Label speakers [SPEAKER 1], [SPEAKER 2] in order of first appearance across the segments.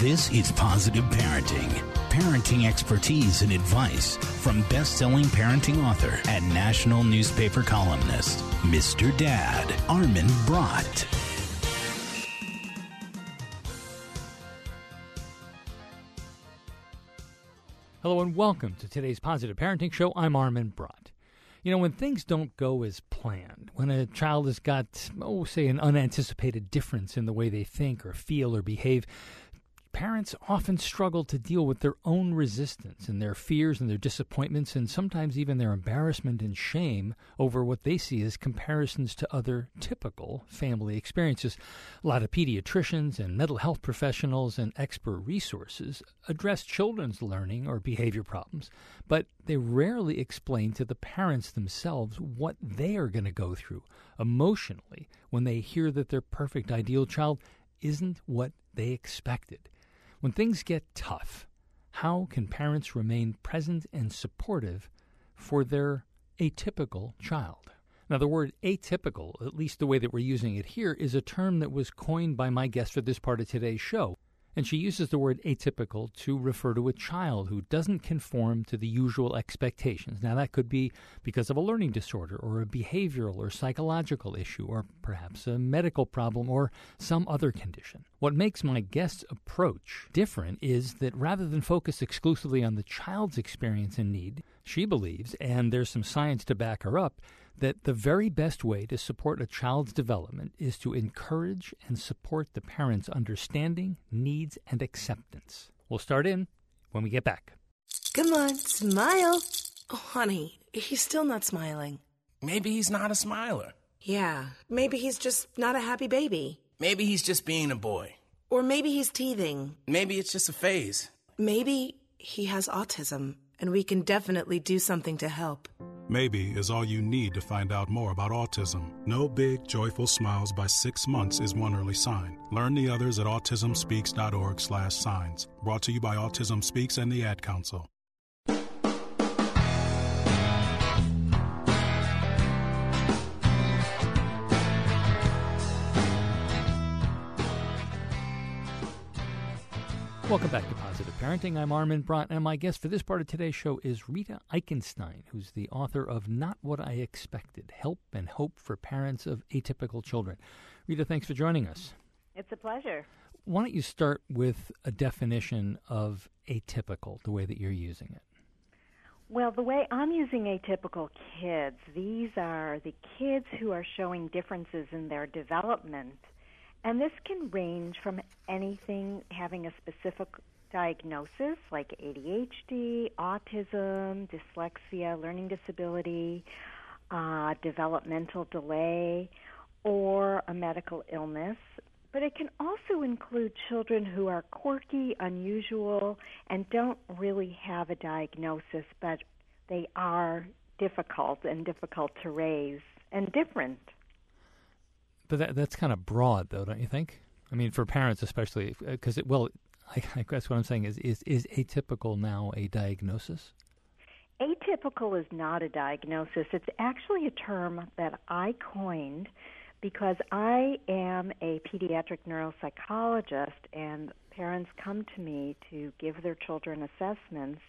[SPEAKER 1] This is Positive Parenting. Parenting expertise and advice from best-selling parenting author and national newspaper columnist, Mr. Dad, Armin Brott.
[SPEAKER 2] Hello and welcome to today's Positive Parenting Show. I'm Armin Brott. You know, when things don't go as planned, when a child has got, oh, say, an unanticipated difference in the way they think or feel or behave, parents often struggle to deal with their own resistance and their fears and their disappointments and sometimes even their embarrassment and shame over what they see as comparisons to other typical family experiences. A lot of pediatricians and mental health professionals and expert resources address children's learning or behavior problems, but they rarely explain to the parents themselves what they are going to go through emotionally when they hear that their perfect ideal child isn't what they expected. When things get tough, how can parents remain present and supportive for their atypical child? Now, the word atypical, at least the way that we're using it here, is a term that was coined by my guest for this part of today's show and she uses the word atypical to refer to a child who doesn't conform to the usual expectations. Now, that could be because of a learning disorder or a behavioral or psychological issue or perhaps a medical problem or some other condition. What makes my guest's approach different is that rather than focus exclusively on the child's experience and need, she believes, and there's some science to back her up, that the very best way to support a child's development is to encourage and support the parent's understanding, needs, and acceptance. We'll start in when we get back.
[SPEAKER 3] Come on, smile. Oh, honey, he's still not smiling.
[SPEAKER 4] Maybe he's not a smiler.
[SPEAKER 3] Yeah, maybe he's just not a happy baby.
[SPEAKER 4] Maybe he's just being a boy.
[SPEAKER 3] Or maybe he's teething.
[SPEAKER 4] Maybe it's just a phase.
[SPEAKER 3] Maybe he has autism, and we can definitely do something to help.
[SPEAKER 5] Maybe is all you need to find out more about autism. No big, joyful smiles by six months is one early sign. Learn the others at autismspeaks.org slash signs. Brought to you by Autism Speaks and the Ad Council.
[SPEAKER 2] Welcome back to Positive Parenting. I'm Armin Brott, and my guest for this part of today's show is Rita Eichenstein, who's the author of Not What I Expected Help and Hope for Parents of Atypical Children. Rita, thanks for joining us.
[SPEAKER 6] It's a pleasure.
[SPEAKER 2] Why don't you start with a definition of atypical, the way that you're using it?
[SPEAKER 6] Well, the way I'm using atypical kids, these are the kids who are showing differences in their development and this can range from anything having a specific diagnosis like ADHD, autism, dyslexia, learning disability, uh, developmental delay, or a medical illness. But it can also include children who are quirky, unusual, and don't really have a diagnosis, but they are difficult and difficult to raise and different.
[SPEAKER 2] But that, that's kind of broad, though, don't you think? I mean, for parents especially, because uh, it well, I, I guess what I'm saying is, is is atypical now a diagnosis?
[SPEAKER 6] Atypical is not a diagnosis. It's actually a term that I coined because I am a pediatric neuropsychologist, and parents come to me to give their children assessments.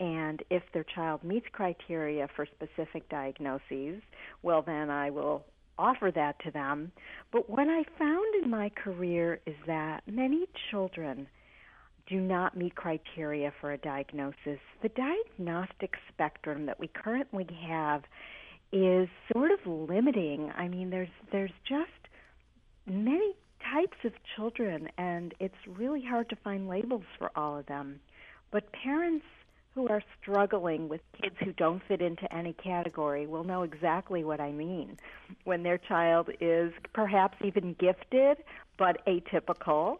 [SPEAKER 6] And if their child meets criteria for specific diagnoses, well, then I will offer that to them. But what I found in my career is that many children do not meet criteria for a diagnosis. The diagnostic spectrum that we currently have is sort of limiting. I mean, there's there's just many types of children and it's really hard to find labels for all of them. But parents who are struggling with kids who don't fit into any category will know exactly what I mean. When their child is perhaps even gifted but atypical,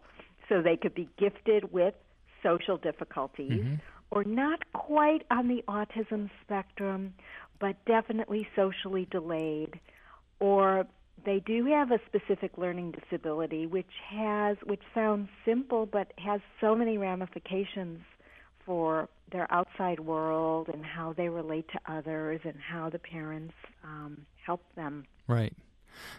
[SPEAKER 6] so they could be gifted with social difficulties, mm-hmm. or not quite on the autism spectrum, but definitely socially delayed, or they do have a specific learning disability which has which sounds simple but has so many ramifications for their outside world and how they relate to others and how the parents um, help them.
[SPEAKER 2] Right.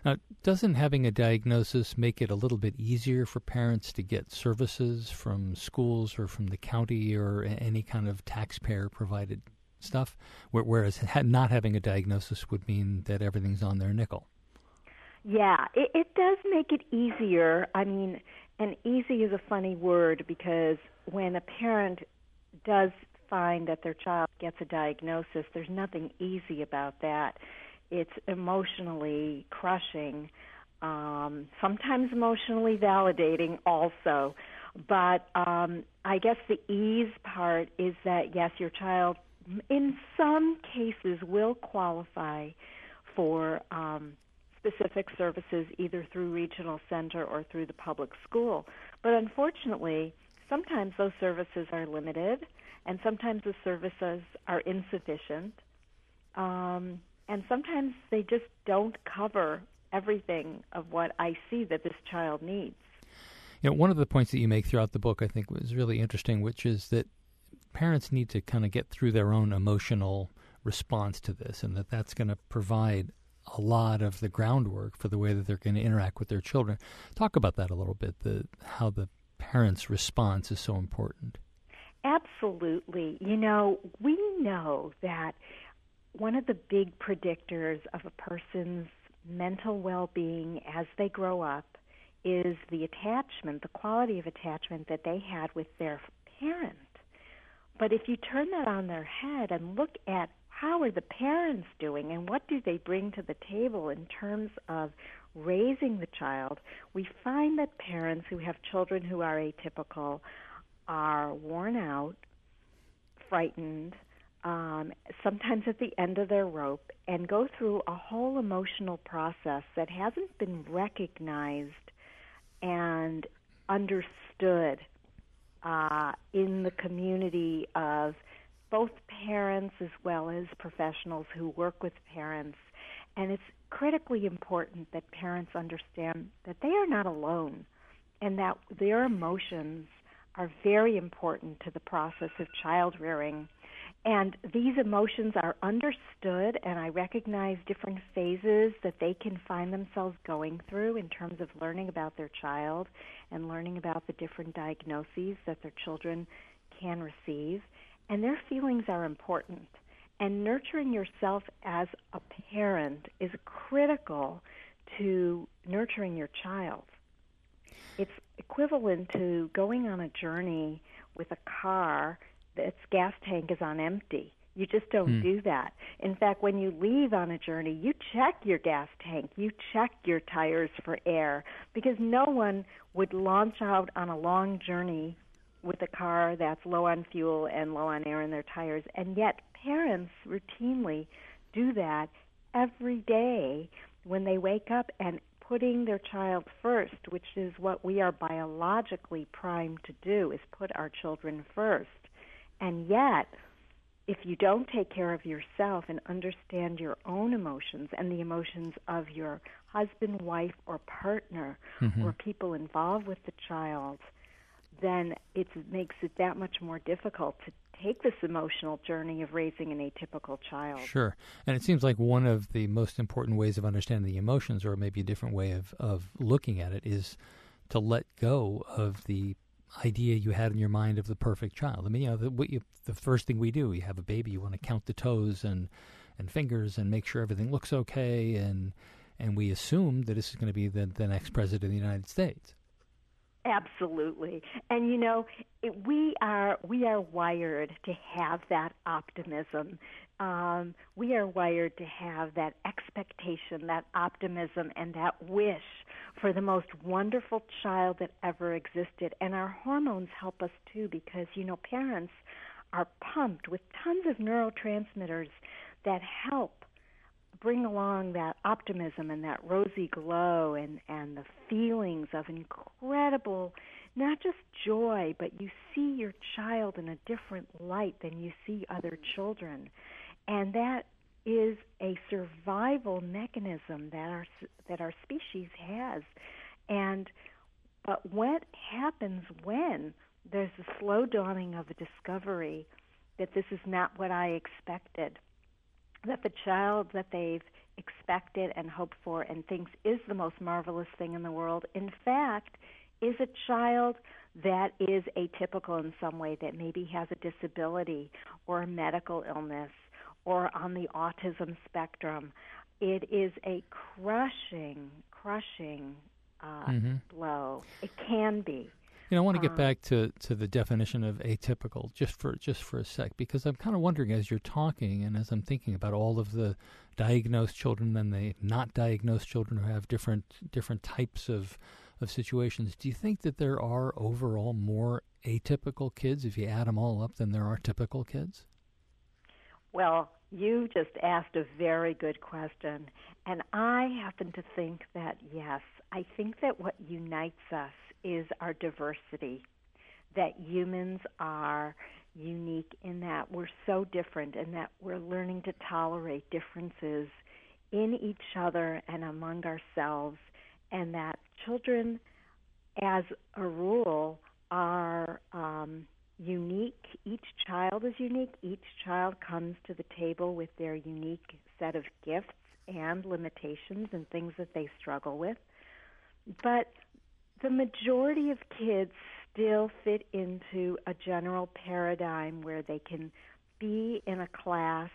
[SPEAKER 2] Now, doesn't having a diagnosis make it a little bit easier for parents to get services from schools or from the county or any kind of taxpayer provided stuff? Whereas not having a diagnosis would mean that everything's on their nickel.
[SPEAKER 6] Yeah, it, it does make it easier. I mean, and easy is a funny word because when a parent does find that their child gets a diagnosis, there's nothing easy about that. It's emotionally crushing, um, sometimes emotionally validating also. But um, I guess the ease part is that, yes, your child, in some cases, will qualify for um, specific services either through regional center or through the public school. But unfortunately, sometimes those services are limited and sometimes the services are insufficient. Um, and sometimes they just don't cover everything of what I see that this child needs.
[SPEAKER 2] You know, one of the points that you make throughout the book, I think, was really interesting, which is that parents need to kind of get through their own emotional response to this, and that that's going to provide a lot of the groundwork for the way that they're going to interact with their children. Talk about that a little bit. The how the parents' response is so important.
[SPEAKER 6] Absolutely. You know, we know that one of the big predictors of a person's mental well being as they grow up is the attachment, the quality of attachment that they had with their parent. But if you turn that on their head and look at how are the parents doing and what do they bring to the table in terms of raising the child, we find that parents who have children who are atypical are worn out, frightened, um, sometimes at the end of their rope, and go through a whole emotional process that hasn't been recognized and understood uh, in the community of both parents as well as professionals who work with parents. And it's critically important that parents understand that they are not alone and that their emotions are very important to the process of child rearing. And these emotions are understood, and I recognize different phases that they can find themselves going through in terms of learning about their child and learning about the different diagnoses that their children can receive. And their feelings are important. And nurturing yourself as a parent is critical to nurturing your child. It's equivalent to going on a journey with a car that's gas tank is on empty. You just don't hmm. do that. In fact, when you leave on a journey, you check your gas tank, you check your tires for air, because no one would launch out on a long journey with a car that's low on fuel and low on air in their tires. And yet, parents routinely do that every day when they wake up and putting their child first, which is what we are biologically primed to do, is put our children first. And yet, if you don't take care of yourself and understand your own emotions and the emotions of your husband, wife, or partner, mm-hmm. or people involved with the child, then it makes it that much more difficult to take this emotional journey of raising an atypical child.
[SPEAKER 2] Sure. And it seems like one of the most important ways of understanding the emotions, or maybe a different way of, of looking at it, is to let go of the idea you had in your mind of the perfect child. I mean, you know, the, you, the first thing we do, you have a baby, you want to count the toes and, and fingers and make sure everything looks okay, and and we assume that this is going to be the, the next president of the United States.
[SPEAKER 6] Absolutely. And you know, it, we are we are wired to have that optimism. Um, we are wired to have that expectation, that optimism, and that wish for the most wonderful child that ever existed. And our hormones help us too, because you know, parents are pumped with tons of neurotransmitters that help bring along that optimism and that rosy glow and, and the feelings of incredible, not just joy, but you see your child in a different light than you see other children. And that is a survival mechanism that our that our species has. And but what happens when there's a slow dawning of a discovery that this is not what I expected? That the child that they've expected and hoped for and thinks is the most marvelous thing in the world, in fact, is a child that is atypical in some way, that maybe has a disability or a medical illness or on the autism spectrum. It is a crushing, crushing uh, mm-hmm. blow. It can be.
[SPEAKER 2] You know, I want to get uh, back to, to the definition of atypical just for just for a sec because I'm kind of wondering as you're talking and as I'm thinking about all of the diagnosed children and the not diagnosed children who have different different types of of situations. Do you think that there are overall more atypical kids if you add them all up than there are typical kids?
[SPEAKER 6] Well, you just asked a very good question. And I happen to think that, yes, I think that what unites us is our diversity, that humans are unique in that we're so different and that we're learning to tolerate differences in each other and among ourselves, and that children, as a rule, are um, unique. Each child is unique. Each child comes to the table with their unique set of gifts and limitations and things that they struggle with. But the majority of kids still fit into a general paradigm where they can be in a class,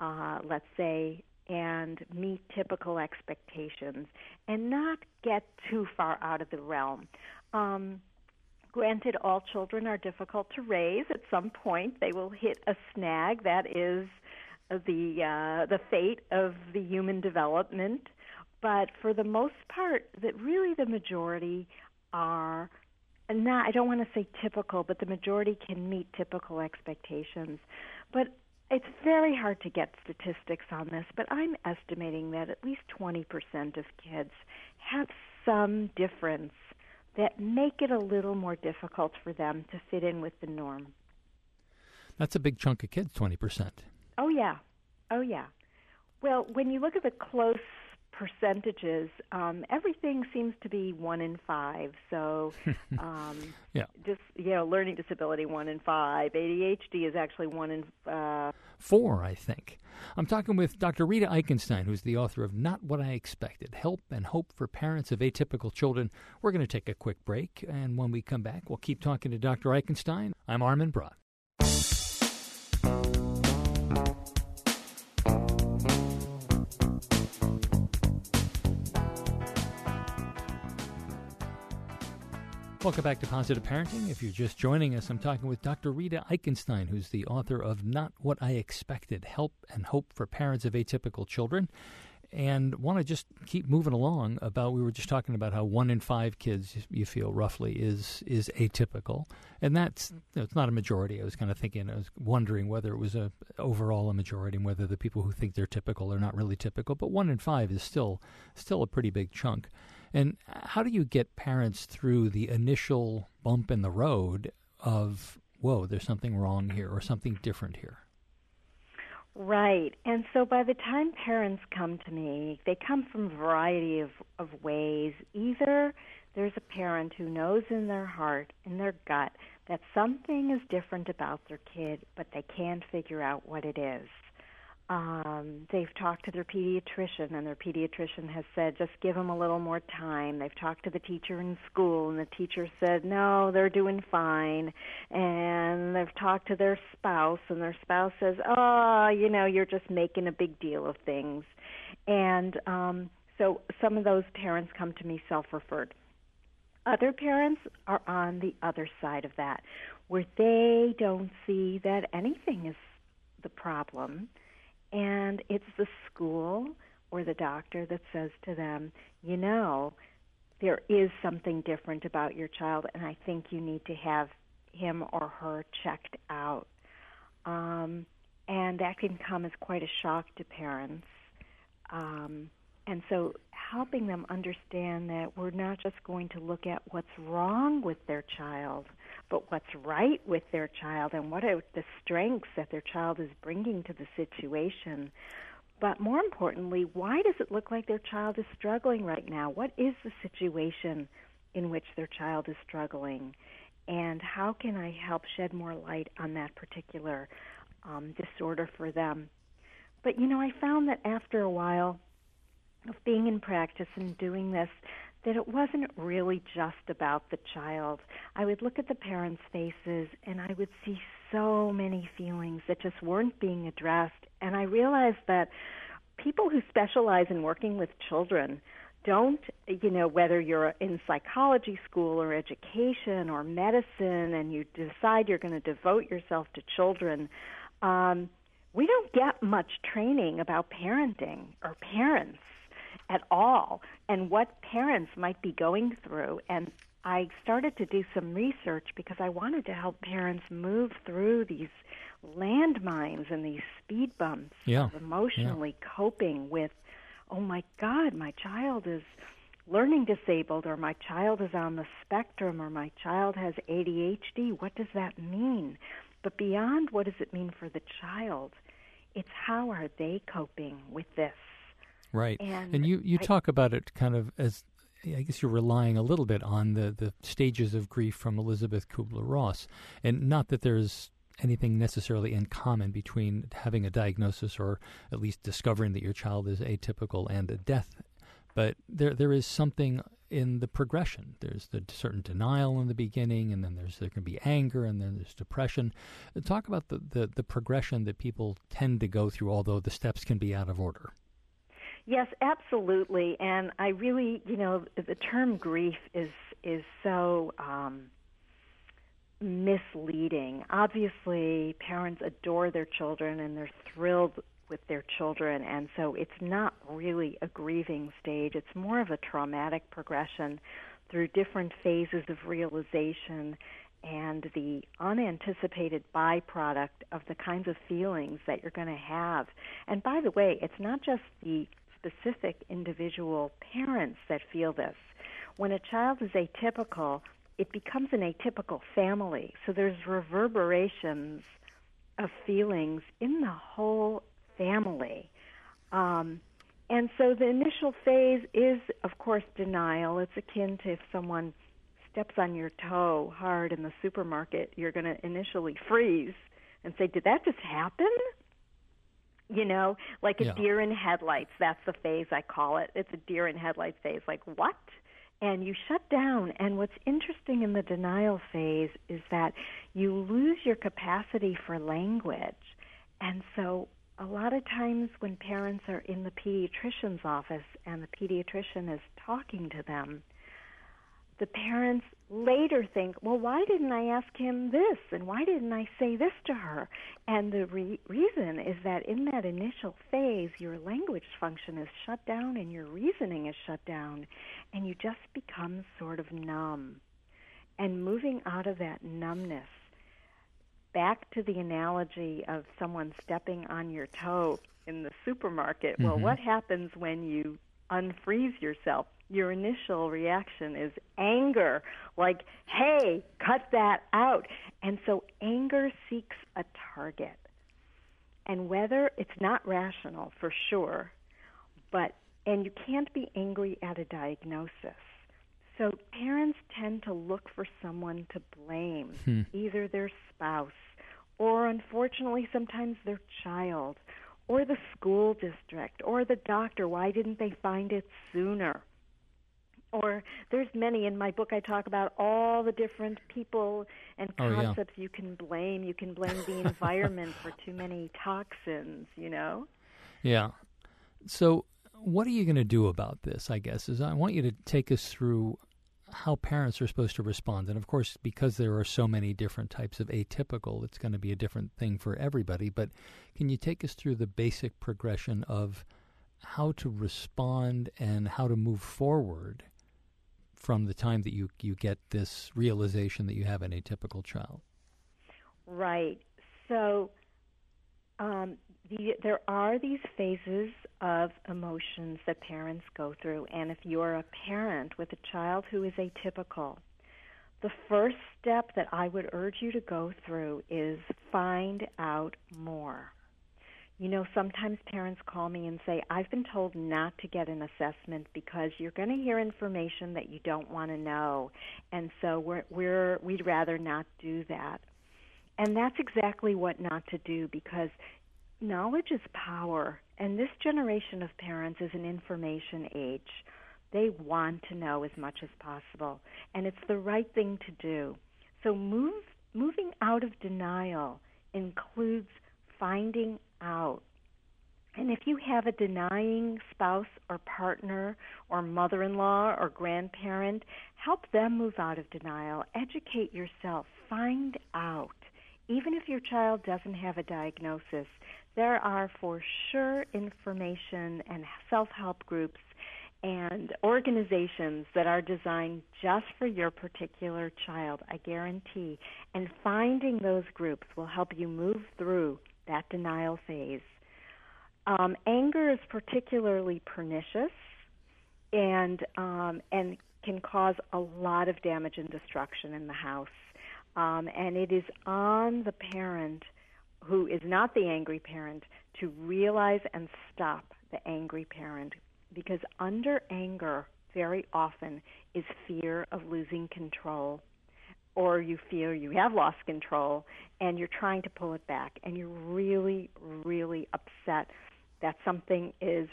[SPEAKER 6] uh, let's say, and meet typical expectations and not get too far out of the realm. Um, granted, all children are difficult to raise. At some point, they will hit a snag that is the uh, the fate of the human development. But for the most part, that really the majority are not. I don't want to say typical, but the majority can meet typical expectations. But it's very hard to get statistics on this, but I'm estimating that at least 20% of kids have some difference that make it a little more difficult for them to fit in with the norm.
[SPEAKER 2] That's a big chunk of kids, 20%.
[SPEAKER 6] Oh, yeah. Oh, yeah. Well, when you look at the close percentages, um, everything seems to be one in five. So, um,
[SPEAKER 2] yeah,
[SPEAKER 6] just you know, learning disability one in five. ADHD is actually one in uh,
[SPEAKER 2] four, I think. I'm talking with Dr. Rita Eichenstein, who's the author of Not What I Expected Help and Hope for Parents of Atypical Children. We're going to take a quick break, and when we come back, we'll keep talking to Dr. Eichenstein. I'm Armin Brott. Welcome back to Positive Parenting. If you're just joining us, I'm talking with Dr. Rita Eichenstein, who's the author of Not What I Expected Help and Hope for Parents of Atypical Children. And want to just keep moving along about we were just talking about how one in five kids you feel roughly is is atypical, and that's it's not a majority. I was kind of thinking, I was wondering whether it was a overall a majority and whether the people who think they're typical are not really typical. But one in five is still still a pretty big chunk. And how do you get parents through the initial bump in the road of, whoa, there's something wrong here or something different here?
[SPEAKER 6] Right. And so by the time parents come to me, they come from a variety of, of ways. Either there's a parent who knows in their heart, in their gut, that something is different about their kid, but they can't figure out what it is um, they've talked to their pediatrician, and their pediatrician has said, just give them a little more time. They've talked to the teacher in school, and the teacher said, no, they're doing fine. And they've talked to their spouse, and their spouse says, oh, you know, you're just making a big deal of things. And um, so some of those parents come to me self referred. Other parents are on the other side of that, where they don't see that anything is the problem and it's the school or the doctor that says to them, you know, there is something different about your child, and I think you need to have him or her checked out. Um, and that can come as quite a shock to parents. Um, and so helping them understand that we're not just going to look at what's wrong with their child, but what's right with their child and what are the strengths that their child is bringing to the situation. But more importantly, why does it look like their child is struggling right now? What is the situation in which their child is struggling? And how can I help shed more light on that particular um, disorder for them? But you know, I found that after a while of being in practice and doing this, that it wasn't really just about the child. I would look at the parents' faces and I would see so many feelings that just weren't being addressed. And I realized that people who specialize in working with children don't, you know, whether you're in psychology school or education or medicine and you decide you're going to devote yourself to children, um, we don't get much training about parenting or parents at all and what parents might be going through. And I started to do some research because I wanted to help parents move through these landmines and these speed bumps
[SPEAKER 2] yeah.
[SPEAKER 6] of emotionally yeah. coping with, oh my God, my child is learning disabled, or my child is on the spectrum, or my child has ADHD. What does that mean? But beyond what does it mean for the child, it's how are they coping with this?
[SPEAKER 2] Right.
[SPEAKER 6] And,
[SPEAKER 2] and you, you
[SPEAKER 6] I,
[SPEAKER 2] talk about it kind of as I guess you're relying a little bit on the, the stages of grief from Elisabeth Kubler Ross. And not that there's anything necessarily in common between having a diagnosis or at least discovering that your child is atypical and a death, but there there is something in the progression. There's the certain denial in the beginning, and then there's there can be anger, and then there's depression. Talk about the, the, the progression that people tend to go through, although the steps can be out of order.
[SPEAKER 6] Yes, absolutely. And I really, you know, the term grief is is so um, misleading. Obviously, parents adore their children and they're thrilled with their children, and so it's not really a grieving stage. It's more of a traumatic progression through different phases of realization and the unanticipated byproduct of the kinds of feelings that you're going to have. And by the way, it's not just the specific individual parents that feel this. When a child is atypical, it becomes an atypical family. So there's reverberations of feelings in the whole family. Um, and so the initial phase is, of course, denial. It's akin to if someone steps on your toe hard in the supermarket, you're going to initially freeze and say, Did that just happen? You know, like a
[SPEAKER 2] yeah.
[SPEAKER 6] deer in headlights. That's the phase I call it. It's a deer in headlights phase. Like, what? And you shut down. And what's interesting in the denial phase is that you lose your capacity for language. And so, a lot of times when parents are in the pediatrician's office and the pediatrician is talking to them, the parents later think, well, why didn't I ask him this? And why didn't I say this to her? And the re- reason is that in that initial phase, your language function is shut down and your reasoning is shut down, and you just become sort of numb. And moving out of that numbness, back to the analogy of someone stepping on your toe in the supermarket.
[SPEAKER 2] Mm-hmm.
[SPEAKER 6] Well, what happens when you unfreeze yourself? Your initial reaction is anger, like, hey, cut that out. And so anger seeks a target. And whether it's not rational for sure, but, and you can't be angry at a diagnosis. So parents tend to look for someone to blame,
[SPEAKER 2] hmm.
[SPEAKER 6] either their spouse or unfortunately sometimes their child or the school district or the doctor. Why didn't they find it sooner? Or there's many in my book i talk about all the different people and concepts
[SPEAKER 2] oh, yeah.
[SPEAKER 6] you can blame. You can blame the environment for too many toxins you know?
[SPEAKER 2] Yeah. So what are you going to do about this i guess is i want you to take us through how parents are supposed to respond. And of course because there are so many different types of atypical it's going to be a different thing for everybody. But can you take us through the basic progression of how to respond and how to move forward from the time that you, you get this realization that you have an atypical child?
[SPEAKER 6] Right. So um, the, there are these phases of emotions that parents go through, and if you're a parent with a child who is atypical, the first step that I would urge you to go through is find out more. You know, sometimes parents call me and say, I've been told not to get an assessment because you're going to hear information that you don't want to know. And so we're, we're, we'd rather not do that. And that's exactly what not to do because knowledge is power, and this generation of parents is an information age. They want to know as much as possible, and it's the right thing to do. So move, moving out of denial includes finding out. And if you have a denying spouse or partner or mother in law or grandparent, help them move out of denial. Educate yourself. Find out. Even if your child doesn't have a diagnosis, there are for sure information and self help groups and organizations that are designed just for your particular child, I guarantee. And finding those groups will help you move through that denial phase. Um, anger is particularly pernicious and um, and can cause a lot of damage and destruction in the house. Um, and it is on the parent who is not the angry parent to realize and stop the angry parent because under anger very often is fear of losing control or you feel you have lost control and you're trying to pull it back and you're really really upset that something is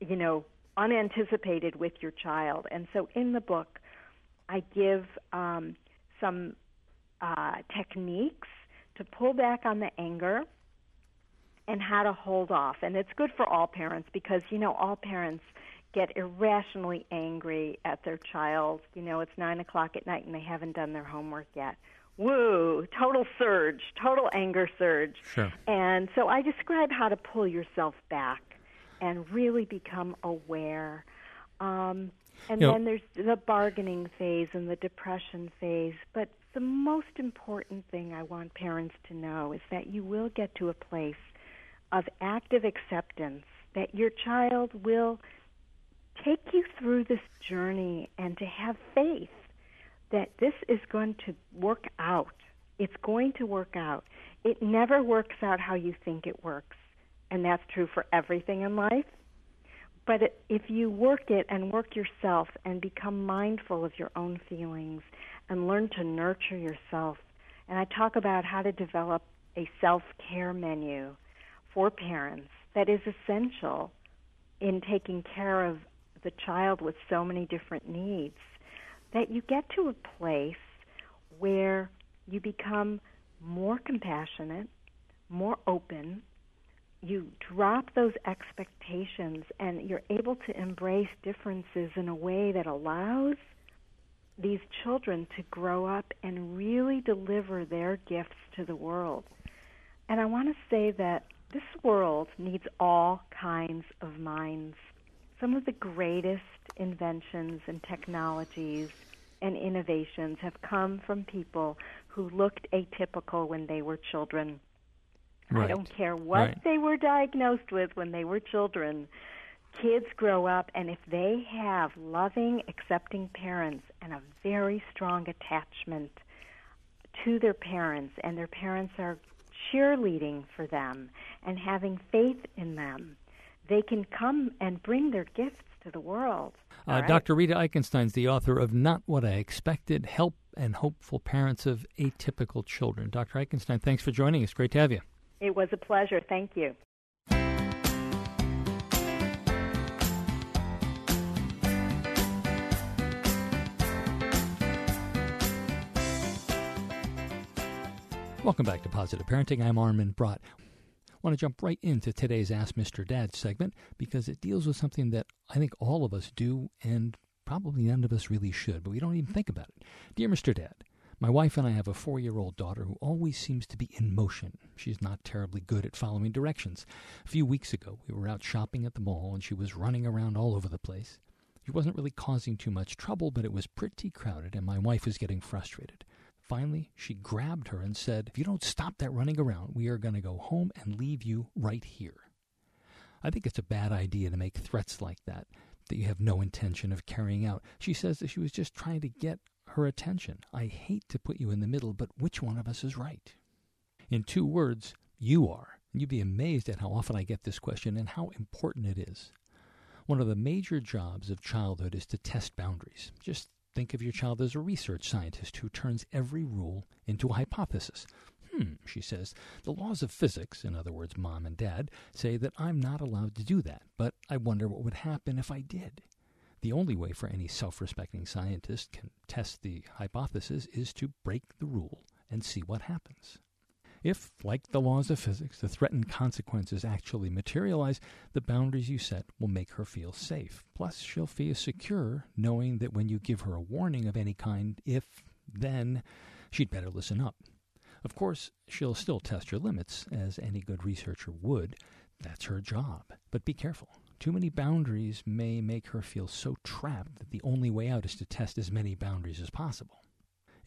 [SPEAKER 6] you know unanticipated with your child and so in the book i give um, some uh, techniques to pull back on the anger and how to hold off. And it's good for all parents because, you know, all parents get irrationally angry at their child. You know, it's nine o'clock at night and they haven't done their homework yet. Woo, total surge, total anger surge.
[SPEAKER 2] Sure.
[SPEAKER 6] And so I describe how to pull yourself back and really become aware. Um, and
[SPEAKER 2] You know-
[SPEAKER 6] then there's the bargaining phase and the depression phase. But the most important thing I want parents to know is that you will get to a place of active acceptance that your child will take you through this journey and to have faith that this is going to work out. It's going to work out. It never works out how you think it works. And that's true for everything in life. But if you work it and work yourself and become mindful of your own feelings and learn to nurture yourself, and I talk about how to develop a self care menu for parents that is essential in taking care of the child with so many different needs, that you get to a place where you become more compassionate, more open, you drop those expectations and you're able to embrace differences in a way that allows these children to grow up and really deliver their gifts to the world. And I want to say that this world needs all kinds of minds. Some of the greatest inventions and technologies and innovations have come from people who looked atypical when they were children. I don't care what
[SPEAKER 2] Right.
[SPEAKER 6] they were diagnosed with when they were children. Kids grow up, and if they have loving, accepting parents and a very strong attachment to their parents, and their parents are cheerleading for them and having faith in them, they can come and bring their gifts to the world.
[SPEAKER 2] Uh,
[SPEAKER 6] right?
[SPEAKER 2] Dr. Rita Eichenstein's the author of Not What I Expected Help and Hope for Parents of Atypical Children. Dr. Eichenstein, thanks for joining us. Great to have you.
[SPEAKER 6] It was a pleasure. Thank you.
[SPEAKER 2] Welcome back to Positive Parenting. I'm Armin Brott. Want to jump right into today's Ask Mr. Dad segment because it deals with something that I think all of us do and probably none of us really should, but we don't even think about it. Dear Mr. Dad, my wife and I have a four year old daughter who always seems to be in motion. She's not terribly good at following directions. A few weeks ago, we were out shopping at the mall and she was running around all over the place. She wasn't really causing too much trouble, but it was pretty crowded and my wife was getting frustrated. Finally, she grabbed her and said, If you don't stop that running around, we are going to go home and leave you right here. I think it's a bad idea to make threats like that that you have no intention of carrying out. She says that she was just trying to get her attention. I hate to put you in the middle, but which one of us is right? In two words, you are. You'd be amazed at how often I get this question and how important it is. One of the major jobs of childhood is to test boundaries. Just think of your child as a research scientist who turns every rule into a hypothesis. Hmm, she says, the laws of physics, in other words, mom and dad, say that I'm not allowed to do that, but I wonder what would happen if I did. The only way for any self respecting scientist can test the hypothesis is to break the rule and see what happens. If, like the laws of physics, the threatened consequences actually materialize, the boundaries you set will make her feel safe. Plus, she'll feel secure knowing that when you give her a warning of any kind, if, then, she'd better listen up. Of course, she'll still test your limits, as any good researcher would. That's her job. But be careful. Too many boundaries may make her feel so trapped that the only way out is to test as many boundaries as possible.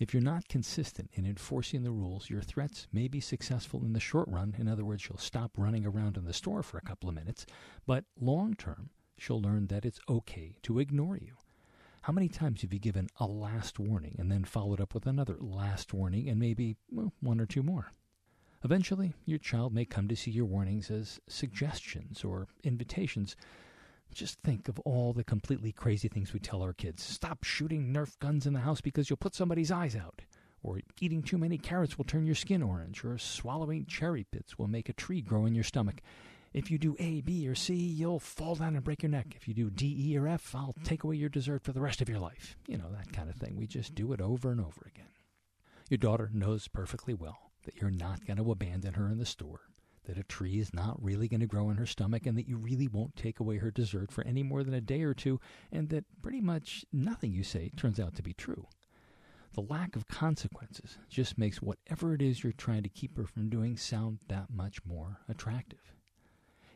[SPEAKER 2] If you're not consistent in enforcing the rules, your threats may be successful in the short run. In other words, she'll stop running around in the store for a couple of minutes. But long term, she'll learn that it's okay to ignore you. How many times have you given a last warning and then followed up with another last warning and maybe well, one or two more? Eventually, your child may come to see your warnings as suggestions or invitations just think of all the completely crazy things we tell our kids. Stop shooting Nerf guns in the house because you'll put somebody's eyes out. Or eating too many carrots will turn your skin orange. Or swallowing cherry pits will make a tree grow in your stomach. If you do A, B, or C, you'll fall down and break your neck. If you do D, E, or F, I'll take away your dessert for the rest of your life. You know, that kind of thing. We just do it over and over again. Your daughter knows perfectly well that you're not going to abandon her in the store that a tree is not really going to grow in her stomach and that you really won't take away her dessert for any more than a day or two, and that pretty much nothing you say turns out to be true. The lack of consequences just makes whatever it is you're trying to keep her from doing sound that much more attractive.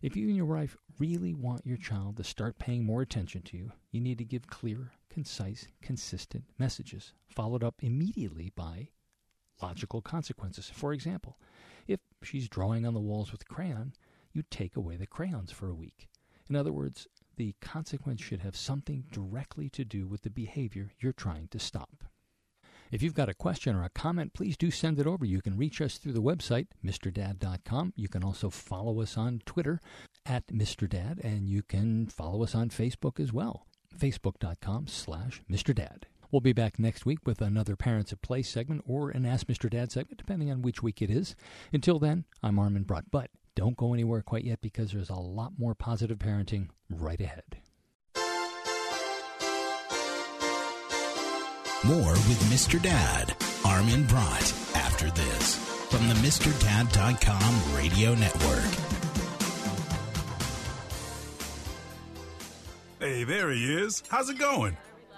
[SPEAKER 2] If you and your wife really want your child to start paying more attention to you, you need to give clear, concise, consistent messages, followed up immediately by logical consequences. For example, she's drawing on the walls with crayon, you take away the crayons for a week. In other words, the consequence should have something directly to do with the behavior you're trying to stop. If you've got a question or a comment, please do send it over. You can reach us through the website, MrDad.com. You can also follow us on Twitter at MrDad, and you can follow us on Facebook as well, Facebook.com slash MrDad. We'll be back next week with another Parents at Play segment or an Ask Mr. Dad segment, depending on which week it is. Until then, I'm Armin Brott, but don't go anywhere quite yet because there's a lot more positive parenting right ahead.
[SPEAKER 1] More with Mr. Dad, Armin Brott, after this from the MrDad.com radio network.
[SPEAKER 5] Hey, there he is. How's it going?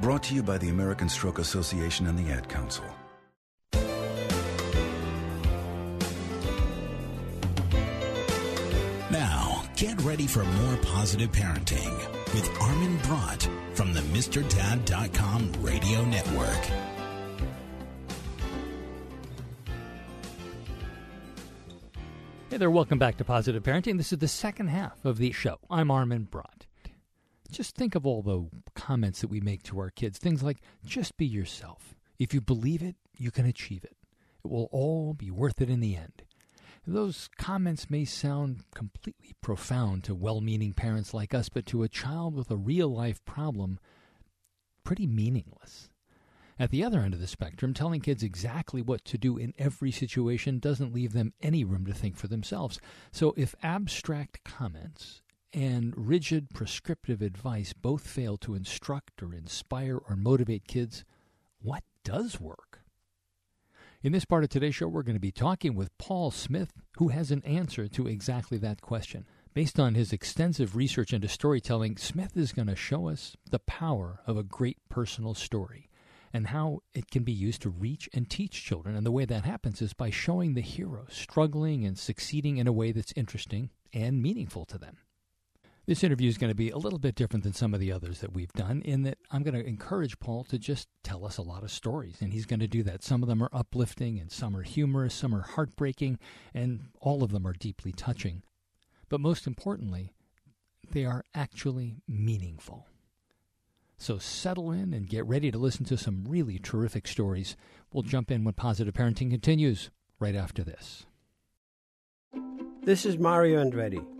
[SPEAKER 7] Brought to you by the American Stroke Association and the Ad Council.
[SPEAKER 1] Now, get ready for more positive parenting with Armin Brott from the MrDad.com radio network.
[SPEAKER 2] Hey there, welcome back to Positive Parenting. This is the second half of the show. I'm Armin Brott. Just think of all the comments that we make to our kids. Things like, just be yourself. If you believe it, you can achieve it. It will all be worth it in the end. Those comments may sound completely profound to well meaning parents like us, but to a child with a real life problem, pretty meaningless. At the other end of the spectrum, telling kids exactly what to do in every situation doesn't leave them any room to think for themselves. So if abstract comments and rigid prescriptive advice both fail to instruct or inspire or motivate kids, what does work? In this part of today's show, we're going to be talking with Paul Smith, who has an answer to exactly that question. Based on his extensive research into storytelling, Smith is going to show us the power of a great personal story and how it can be used to reach and teach children. And the way that happens is by showing the hero struggling and succeeding in a way that's interesting and meaningful to them. This interview is going to be a little bit different than some of the others that we've done in that I'm going to encourage Paul to just tell us a lot of stories, and he's going to do that. Some of them are uplifting, and some are humorous, some are heartbreaking, and all of them are deeply touching. But most importantly, they are actually meaningful. So settle in and get ready to listen to some really terrific stories. We'll jump in when Positive Parenting continues right after this.
[SPEAKER 8] This is Mario Andretti.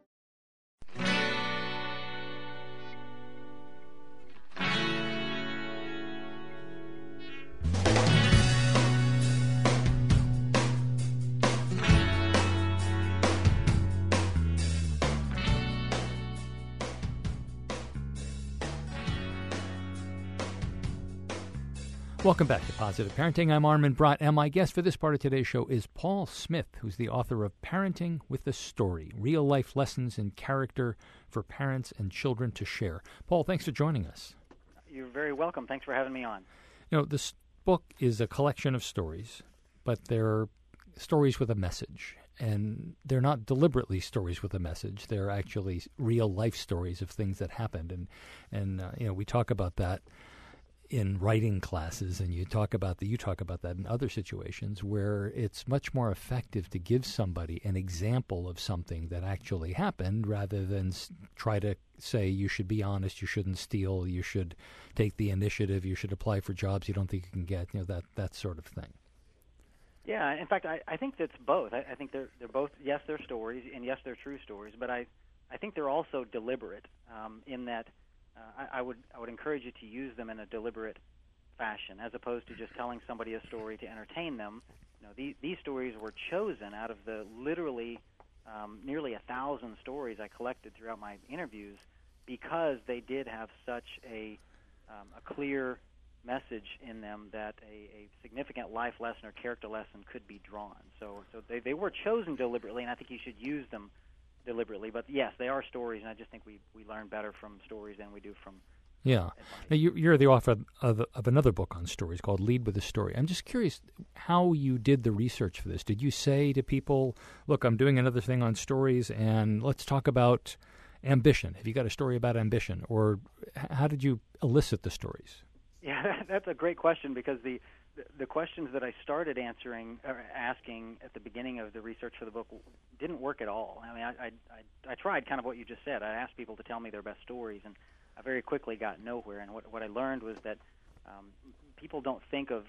[SPEAKER 2] Welcome back to Positive Parenting. I'm Armin Brott, and my guest for this part of today's show is Paul Smith, who's the author of Parenting with a Story Real Life Lessons in Character for Parents and Children to Share. Paul, thanks for joining us.
[SPEAKER 9] You're very welcome. Thanks for having me on.
[SPEAKER 2] You know, this book is a collection of stories, but they're stories with a message. And they're not deliberately stories with a message. They're actually real life stories of things that happened. And, and uh, you know, we talk about that in writing classes and you talk about that you talk about that in other situations where it's much more effective to give somebody an example of something that actually happened rather than try to say you should be honest you shouldn't steal you should take the initiative you should apply for jobs you don't think you can get you know that that sort of thing
[SPEAKER 9] Yeah, in fact, I, I think that's both. I, I think they're they're both. Yes, they're stories, and yes, they're true stories. But I, I think they're also deliberate um, in that I, I would I would encourage you to use them in a deliberate fashion, as opposed to just telling somebody a story to entertain them. You know, these these stories were chosen out of the literally um, nearly a thousand stories I collected throughout my interviews because they did have such a um, a clear message in them that a, a significant life lesson or character lesson could be drawn. So, so they, they were chosen deliberately, and I think you should use them deliberately. But yes, they are stories, and I just think we, we learn better from stories than we do from.
[SPEAKER 2] yeah. now you, you're the author of, of, of another book on stories called lead with a story. I'm just curious how you did the research for this. Did you say to people look i'm doing another thing on stories and let's talk about ambition. Have you got a story about ambition? Or how did you elicit the stories?
[SPEAKER 9] Yeah, that's a great question because the the questions that I started answering or asking at the beginning of the research for the book didn't work at all. I mean, I I, I, tried kind of what you just said. I asked people to tell me their best stories, and I very quickly got nowhere. And what what I learned was that um, people don't think of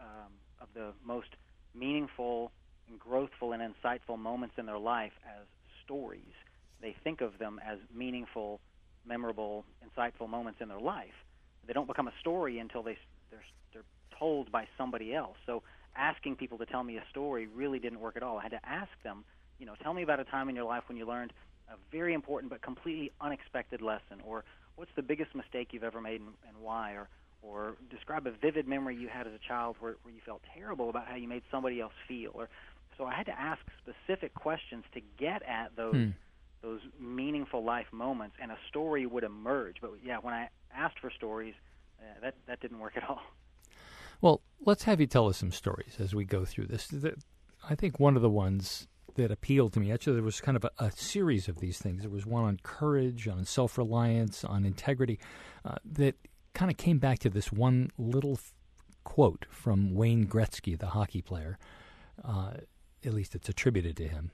[SPEAKER 9] um, of the most meaningful and growthful and insightful moments in their life as stories. They think of them as meaningful, memorable, insightful moments in their life. They don't become a story until they they're told by somebody else. So asking people to tell me a story really didn't work at all. I had to ask them, you know, tell me about a time in your life when you learned a very important but completely unexpected lesson, or what's the biggest mistake you've ever made and, and why, or or describe a vivid memory you had as a child where, where you felt terrible about how you made somebody else feel. Or so I had to ask specific questions to get at those
[SPEAKER 2] Hmm.
[SPEAKER 9] those meaningful life moments, and a story would emerge. But yeah, when I asked for stories, uh, that that didn't work at all.
[SPEAKER 2] Well, let's have you tell us some stories as we go through this. I think one of the ones that appealed to me, actually, there was kind of a, a series of these things. There was one on courage, on self reliance, on integrity, uh, that kind of came back to this one little f- quote from Wayne Gretzky, the hockey player. Uh, at least it's attributed to him,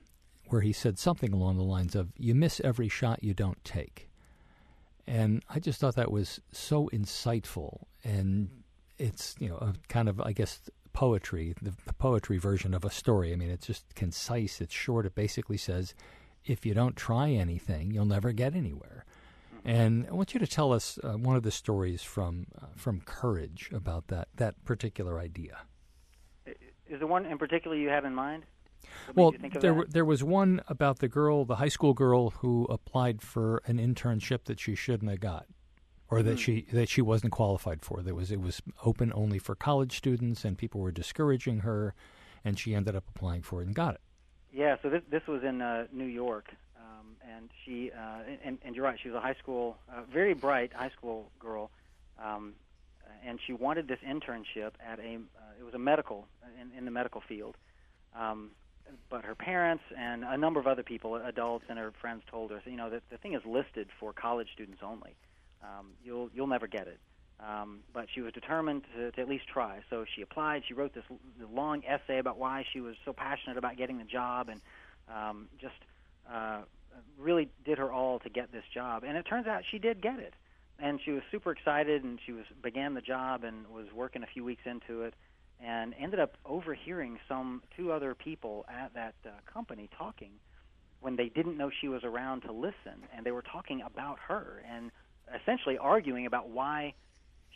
[SPEAKER 2] where he said something along the lines of, You miss every shot you don't take. And I just thought that was so insightful. And it's, you know, a kind of, I guess, poetry, the, the poetry version of a story. I mean, it's just concise, it's short. It basically says, if you don't try anything, you'll never get anywhere. And I want you to tell us uh, one of the stories from uh, from Courage about that that particular idea.
[SPEAKER 9] Is there one in particular you have in mind? What
[SPEAKER 2] Well,
[SPEAKER 9] you think of
[SPEAKER 2] there w- there was one about the girl, the high school girl who applied for an internship that she shouldn't have got, or that
[SPEAKER 9] Hmm.
[SPEAKER 2] she that she wasn't qualified for. That was it was open only for college students, and people were discouraging her, and she ended up applying for it and got it.
[SPEAKER 9] Yeah, so this this was in uh, New York, um, and she uh, and, and you're right. She was a high school, uh, very bright high school girl, um, and she wanted this internship at a. Uh, it was a medical in, in the medical field, um, but her parents and a number of other people, adults and her friends, told her, you know, that the thing is listed for college students only. Um, you'll you'll never get it. Um, but she was determined to, to at least try. So she applied. She wrote this long essay about why she was so passionate about getting the job, and um, just uh, really did her all to get this job. And it turns out she did get it, and she was super excited. And she was began the job and was working a few weeks into it, and ended up overhearing some two other people at that uh, company talking when they didn't know she was around to listen, and they were talking about her and essentially arguing about why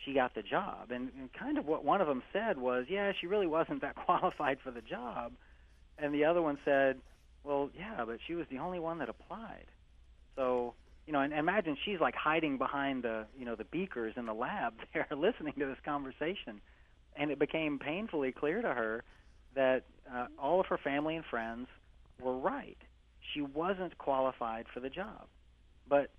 [SPEAKER 9] she got the job. And, and kind of what one of them said was, yeah, she really wasn't that qualified for the job. And the other one said, well, yeah, but she was the only one that applied. So, you know, and imagine she's like hiding behind the, you know, the beakers in the lab there listening to this conversation. And it became painfully clear to her that uh, all of her family and friends were right. She wasn't qualified for the job. But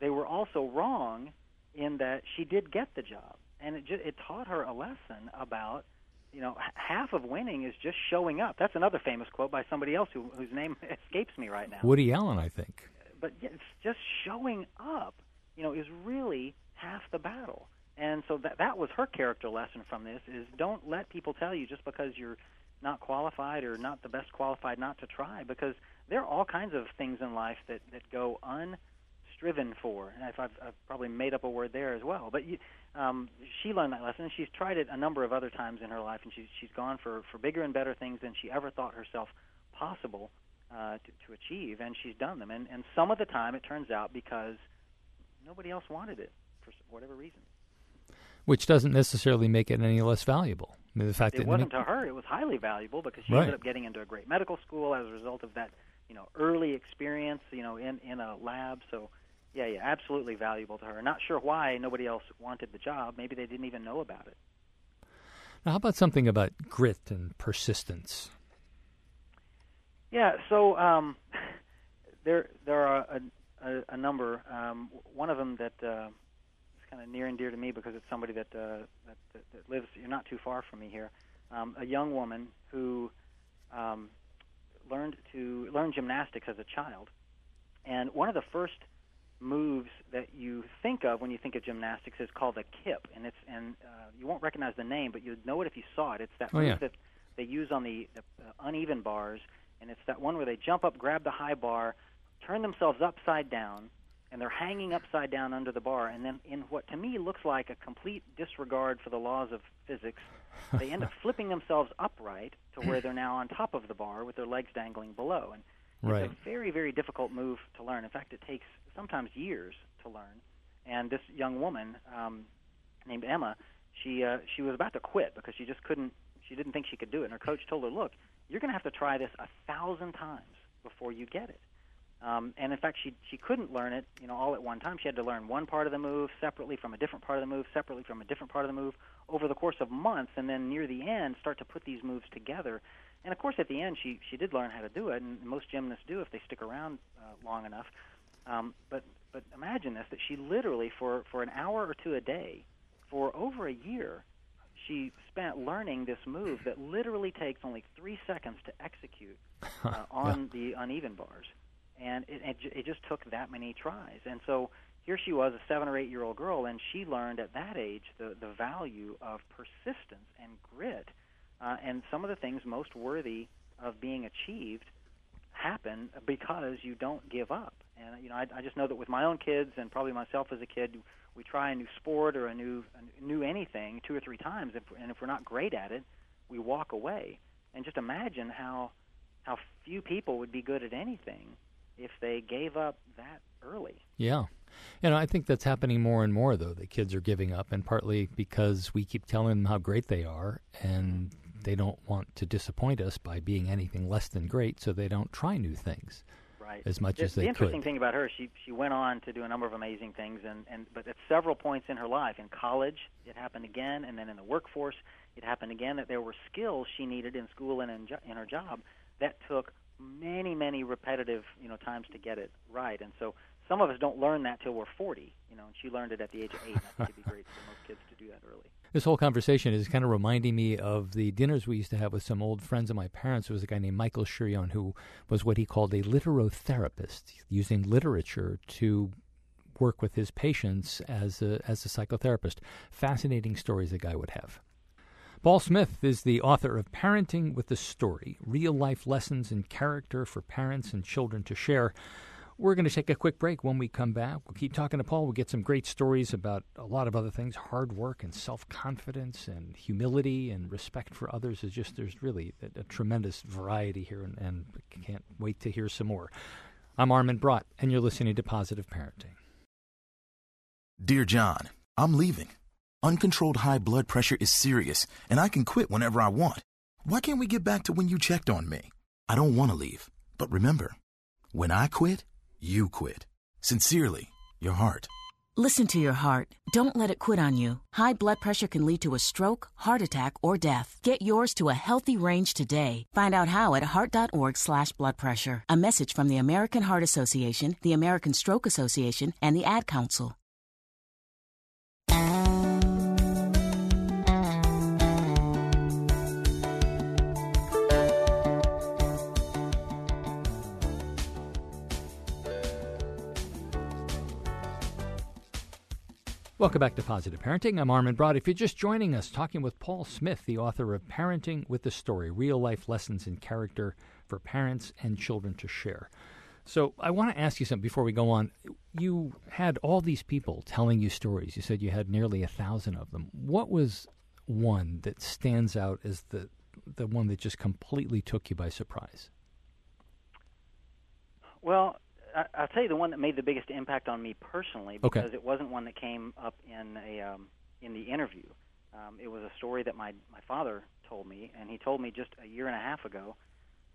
[SPEAKER 9] they were also wrong in that she did get the job, and it just, it taught her a lesson about you know half of winning is just showing up. That's another famous quote by somebody else who, whose name escapes me right now.
[SPEAKER 2] Woody Allen, I think.
[SPEAKER 9] But it's just showing up, you know, is really half the battle. And so that that was her character lesson from this is don't let people tell you just because you're not qualified or not the best qualified not to try because there are all kinds of things in life that that go unstriven for. And I've, I've, I've probably made up a word there as well. But you, um, she learned that lesson. and She's tried it a number of other times in her life, and she's she's gone for for bigger and better things than she ever thought herself possible uh, to, to achieve, and she's done them. And and some of the time, it turns out because nobody else wanted it for whatever reason.
[SPEAKER 2] Which doesn't necessarily make it any less valuable. I mean, the fact
[SPEAKER 9] It
[SPEAKER 2] that
[SPEAKER 9] wasn't to her; it was highly valuable because she
[SPEAKER 2] Right.
[SPEAKER 9] ended up getting into a great medical school as a result of that, you know, early experience, you know, in in a lab. So, yeah, yeah, absolutely valuable to her. Not sure why nobody else wanted the job. Maybe they didn't even know about it.
[SPEAKER 2] Now, how about something about grit and persistence?
[SPEAKER 9] Yeah, so um, there there are a, a, a number. Um, one of them that uh, is kind of near and dear to me because it's somebody that, uh, that, that that lives you're not too far from me here. Um, a young woman who um, learned to learn gymnastics as a child, and one of the first moves that you think of when you think of gymnastics is called a kip, and it's and uh, you won't recognize the name, but you'd know it if you saw it. It's that
[SPEAKER 2] Oh,
[SPEAKER 9] move
[SPEAKER 2] yeah.
[SPEAKER 9] that they use on the, the uh, uneven bars, and it's that one where they jump up, grab the high bar, turn themselves upside down, and they're hanging upside down under the bar, and then in what to me looks like a complete disregard for the laws of physics, they end up flipping themselves upright to where they're now on top of the bar with their legs dangling below, and
[SPEAKER 2] Right.
[SPEAKER 9] it's a very, very difficult move to learn. In fact, it takes sometimes years to learn. And this young woman um, named Emma, she uh, she was about to quit because she just couldn't. She didn't think she could do it. And her coach told her, "Look, you're going to have to try this a thousand times before you get it." Um, and in fact, she she couldn't learn it, you know, all at one time. She had to learn one part of the move separately from a different part of the move, separately from a different part of the move, over the course of months, and then near the end, start to put these moves together. And of course, at the end, she she did learn how to do it, and most gymnasts do if they stick around uh, long enough. Um, but but imagine this: that she literally for for an hour or two a day, for over a year, she spent learning this move that literally takes only three seconds to execute uh, on the uneven bars, and it, it, it just took that many tries. And so here she was, a seven or eight year old girl, and she learned at that age the the value of persistence and grit, uh, and some of the things most worthy of being achieved happen because you don't give up. And you know, I, I just know that with my own kids and probably myself as a kid, we try a new sport or a new a new anything two or three times, and if we're not great at it, we walk away. And just imagine how how few people would be good at anything if they gave up that early.
[SPEAKER 2] Yeah. You know, I think that's happening more and more, though. The kids are giving up, and partly because we keep telling them how great they are, and they don't want to disappoint us by being anything less than great, so they don't try new things
[SPEAKER 9] right.
[SPEAKER 2] as much
[SPEAKER 9] the,
[SPEAKER 2] as they
[SPEAKER 9] the interesting
[SPEAKER 2] could.
[SPEAKER 9] thing about her, she she went on to do a number of amazing things, and and but at several points in her life, in college, it happened again, and then in the workforce, it happened again. That there were skills she needed in school and in, jo- in her job that took many many repetitive you know times to get it right, and so some of us don't learn that till we're 40, you know, and she learned it at the age of eight. And I think it'd be great for most kids to do that early.
[SPEAKER 2] This whole conversation is kind of reminding me of the dinners we used to have with some old friends of my parents. There was a guy named Michael Shurion who was what he called a literotherapist, using literature to work with his patients as a, as a psychotherapist. Fascinating stories the guy would have. Paul Smith is the author of Parenting with a Story Real Life Lessons in Character for Parents and Children to Share. We're going to take a quick break. When we come back, we'll keep talking to Paul. We'll get some great stories about a lot of other things hard work and self confidence and humility and respect for others. Is just, there's really a, a tremendous variety here, and, and can't wait to hear some more. I'm Armin Brott, and you're listening to Positive Parenting.
[SPEAKER 10] Dear John, I'm leaving. Uncontrolled high blood pressure is serious, and I can quit whenever I want. Why can't we get back to when you checked on me? I don't want to leave, but remember, when I quit, you quit. Sincerely, your heart.
[SPEAKER 11] Listen to your heart. Don't let it quit on you. High blood pressure can lead to a stroke, heart attack, or death. Get yours to a healthy range today. Find out how at heart.org slash blood pressure. A message from the American Heart Association, the American Stroke Association, and the Ad Council.
[SPEAKER 2] Welcome back to Positive Parenting. I'm Armin Brott. If you're just joining us, talking with Paul Smith, the author of Parenting with the Story Real Life Lessons in Character for Parents and Children to Share. So, I want to ask you something before we go on. You had all these people telling you stories. You said you had nearly a thousand of them. What was one that stands out as the, the one that just completely took you by surprise?
[SPEAKER 9] Well, I'll tell you the one that made the biggest impact on me personally
[SPEAKER 2] Okay.
[SPEAKER 9] because it wasn't one that came up in a um, in the interview. Um, it was a story that my my father told me, and he told me just a year and a half ago.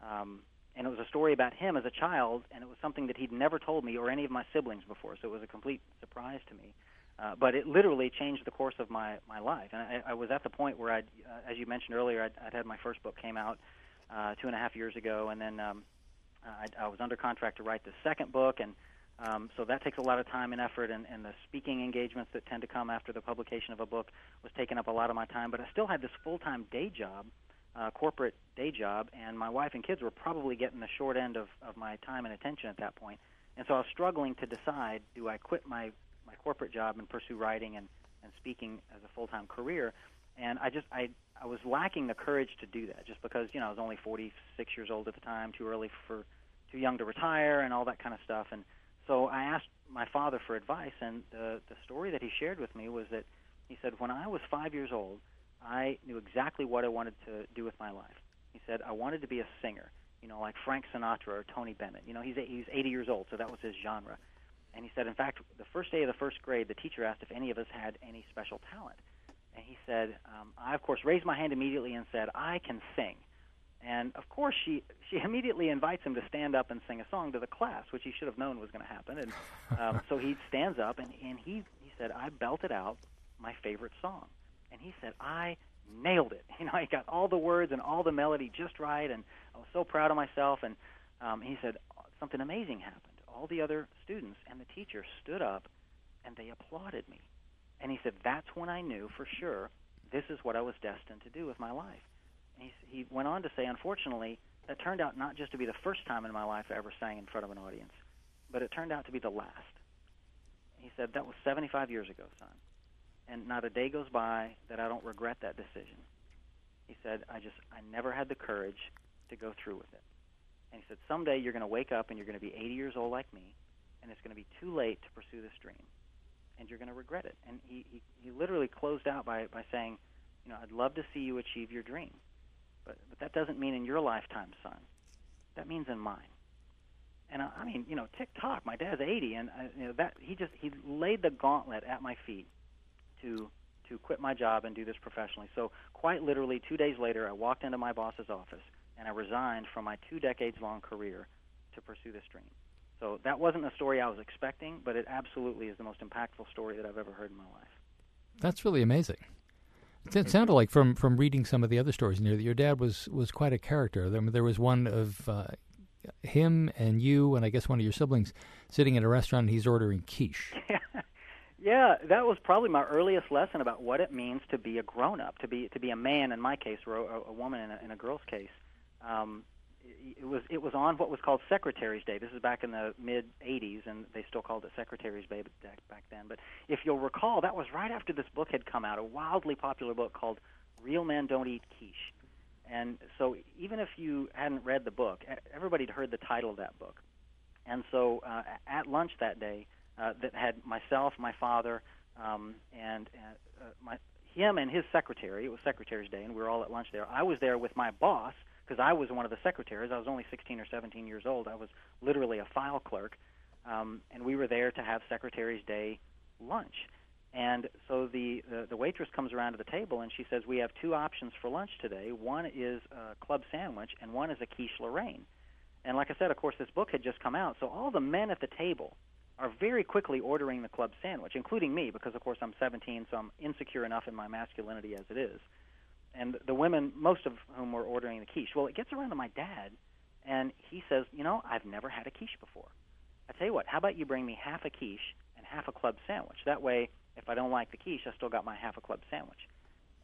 [SPEAKER 9] Um, and it was a story about him as a child, and it was something that he'd never told me or any of my siblings before. So it was a complete surprise to me. Uh, but it literally changed the course of my my life, and I, I was at the point where I'd, uh, as you mentioned earlier, I'd, I'd had my first book came out uh, two and a half years ago, and then um, I, I was under contract to write the second book, and um, so that takes a lot of time and effort. And, and the speaking engagements that tend to come after the publication of a book was taking up a lot of my time. But I still had this full-time day job, uh, corporate day job, and my wife and kids were probably getting the short end of, of my time and attention at that point. And so I was struggling to decide: do I quit my my corporate job and pursue writing and, and speaking as a full-time career? And I just I I was lacking the courage to do that, just because you know I was only 46 years old at the time, too early for, too young to retire, and all that kind of stuff. And so I asked my father for advice, and the the story that he shared with me was that he said when I was five years old, I knew exactly what I wanted to do with my life. He said I wanted to be a singer, you know, like Frank Sinatra or Tony Bennett. You know, he's he's 80 years old, so that was his genre. And he said, in fact, the first day of the first grade, the teacher asked if any of us had any special talent. And he said, um, I of course raised my hand immediately and said, I can sing. And of course, she she immediately invites him to stand up and sing a song to the class, which he should have known was going to happen. And um, so he stands up and and he he said, I belted out my favorite song. And he said, I nailed it. You know, I got all the words and all the melody just right, and I was so proud of myself. And um, he said something amazing happened. All the other students and the teacher stood up, and they applauded me. And he said, That's when I knew for sure this is what I was destined to do with my life. And he, he went on to say, Unfortunately, that turned out not just to be the first time in my life I ever sang in front of an audience, but it turned out to be the last. He said, That was 75 years ago, son. And not a day goes by that I don't regret that decision. He said, I just, I never had the courage to go through with it. And he said, Someday you're going to wake up and you're going to be 80 years old like me, and it's going to be too late to pursue this dream and you're going to regret it. And he, he, he literally closed out by, by saying, you know, I'd love to see you achieve your dream, but, but that doesn't mean in your lifetime, son. That means in mine. and I, I mean, you know, tick tock. My dad's 80, and uh, you know that he just he laid the gauntlet at my feet to to quit my job and do this professionally. So quite literally, two days later, I walked into my boss's office and I resigned from my two decades long career to pursue this dream. So that wasn't a story I was expecting, but it absolutely is the most impactful story that I've ever heard in my life.
[SPEAKER 2] That's really amazing. It sounded like from, from reading some of the other stories in here that your dad was, was quite a character. There, there was one of uh, him and you, and I guess one of your siblings, sitting in a restaurant and he's ordering quiche.
[SPEAKER 9] yeah, that was probably my earliest lesson about what it means to be a grown up, to be to be a man in my case, or a, a woman in a, in a girl's case. Um, it was it was on what was called Secretary's Day. This is back in the mid '80s, and they still called it Secretary's Day back then. But if you'll recall, that was right after this book had come out, a wildly popular book called "Real Men Don't Eat Quiche." And so, even if you hadn't read the book, everybody had heard the title of that book. And so, uh, at lunch that day, uh, that had myself, my father, um, and uh, my him and his secretary. It was Secretary's Day, and we were all at lunch there. I was there with my boss because I was one of the secretaries. I was only 16 or 17 years old. I was literally a file clerk, um, and we were there to have Secretary's Day lunch. And so the, the the waitress comes around to the table and she says, "We have two options for lunch today. One is a club sandwich, and one is a quiche Lorraine." And like I said, of course, this book had just come out, so all the men at the table are very quickly ordering the club sandwich, including me, because of course I'm 17, so I'm insecure enough in my masculinity as it is and the women, most of whom were ordering the quiche. Well, it gets around to my dad, and he says, "You know, I've never had a quiche before. I tell you what, how about you bring me half a quiche and half a club sandwich? That way, if I don't like the quiche, I still got my half a club sandwich."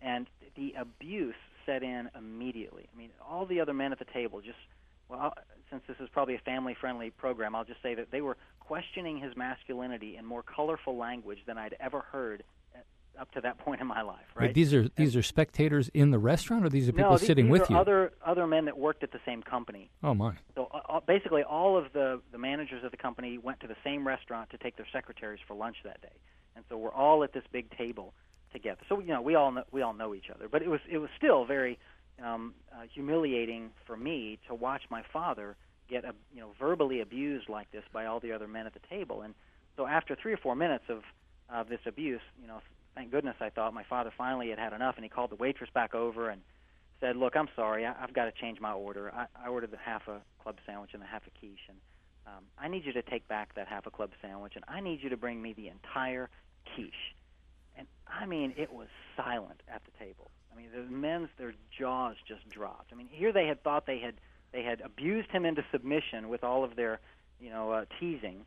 [SPEAKER 9] And the abuse set in immediately. I mean, all the other men at the table just well, since this is probably a family-friendly program, I'll just say that they were questioning his masculinity in more colorful language than I'd ever heard up to that point in my life. Right.
[SPEAKER 2] Wait, these are these are spectators in the restaurant, or these are people
[SPEAKER 9] no,
[SPEAKER 2] sitting
[SPEAKER 9] these
[SPEAKER 2] with you?
[SPEAKER 9] Other other men that worked at the same company.
[SPEAKER 2] Oh my!
[SPEAKER 9] So uh, basically, all of the the managers of the company went to the same restaurant to take their secretaries for lunch that day, and so we're all at this big table together. So you know, we all know, we all know each other, but it was it was still very um, uh, humiliating for me to watch my father get uh, you know verbally abused like this by all the other men at the table, and so after three or four minutes of of this abuse, you know, thank goodness I thought my father finally had had enough, and he called the waitress back over and said, "Look, I'm sorry, I, I've got to change my order. I, I ordered the half a club sandwich and the half a quiche, and um, I need you to take back that half a club sandwich, and I need you to bring me the entire quiche." And I mean, it was silent at the table. I mean, the men's their jaws just dropped. I mean, here they had thought they had they had abused him into submission with all of their, you know, uh, teasing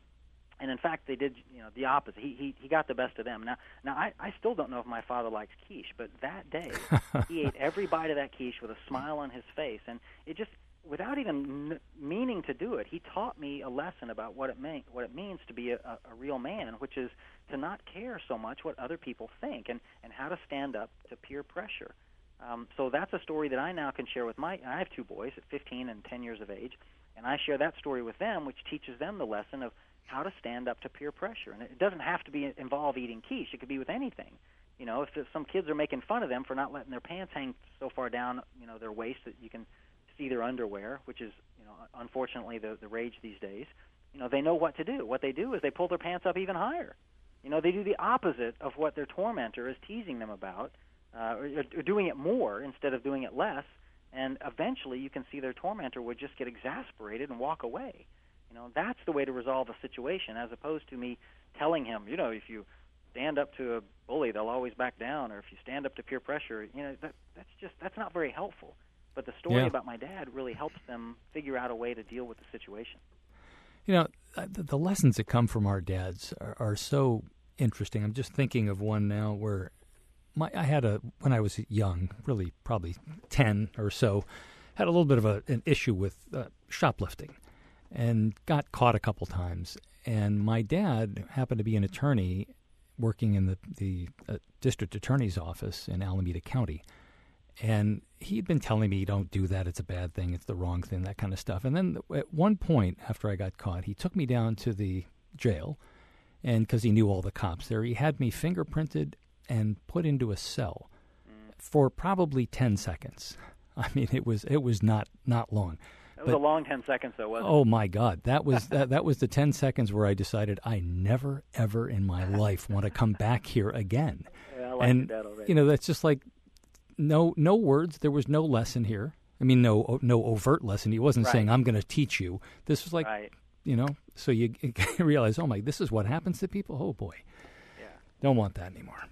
[SPEAKER 9] and in fact they did you know the opposite. He he he got the best of them. Now now i i still don't know if my father likes quiche but that day he ate every bite of that quiche with a smile on his face. And it just without even n- meaning to do it he taught me a lesson about what it mean what it means to be a, a, a real man which is to not care so much what other people think and and how to stand up to peer pressure. Um, so that's a story that I now can share with my. I have two boys at 15 and 10 years of age, and I share that story with them, which teaches them the lesson of how to stand up to peer pressure. And it doesn't have to be involve eating quiche. It could be with anything. You know, if some kids are making fun of them for not letting their pants hang so far down, you know, their waist that you can see their underwear, which is, you know, unfortunately the the rage these days. You know, they know what to do. What they do is they pull their pants up even higher. You know, they do the opposite of what their tormentor is teasing them about, uh, or, or doing it more instead of doing it less. And eventually, you can see their tormentor would just get exasperated and walk away. You know, that's the way to resolve a situation, as opposed to me telling him, you know, if you stand up to a bully, they'll always back down, or if you stand up to peer pressure, you know, that that's just that's not very helpful. But the story
[SPEAKER 2] yeah.
[SPEAKER 9] about my dad really helps them figure out a way to deal with the situation.
[SPEAKER 2] You know, the, the lessons that come from our dads are, are so interesting. I'm just thinking of one now where my I had a when I was young, really probably ten or so, had a little bit of a, an issue with uh, shoplifting and got caught a couple times. And my dad happened to be an attorney working in the the uh, district attorney's office in Alameda County, and he'd been telling me, "Don't do that. It's a bad thing. It's the wrong thing. That kind of stuff." And then at one point, after I got caught, he took me down to the jail, and because he knew all the cops there, he had me fingerprinted and put into a cell for probably ten seconds. I mean, it was it was not not long
[SPEAKER 9] That was a long ten seconds, though, wasn't
[SPEAKER 2] oh
[SPEAKER 9] it?
[SPEAKER 2] my God, that was that, that was the ten seconds where I decided I never ever in my life want to come back here again.
[SPEAKER 9] Yeah, I like
[SPEAKER 2] and you know, that's just like no no words. There was no lesson here. I mean, no no overt lesson. He wasn't
[SPEAKER 9] Right.
[SPEAKER 2] saying I'm going to teach you. This was like,
[SPEAKER 9] Right.
[SPEAKER 2] you know, so you realize, oh my, this is what happens to people. Oh boy,
[SPEAKER 9] Yeah.
[SPEAKER 2] don't want that anymore.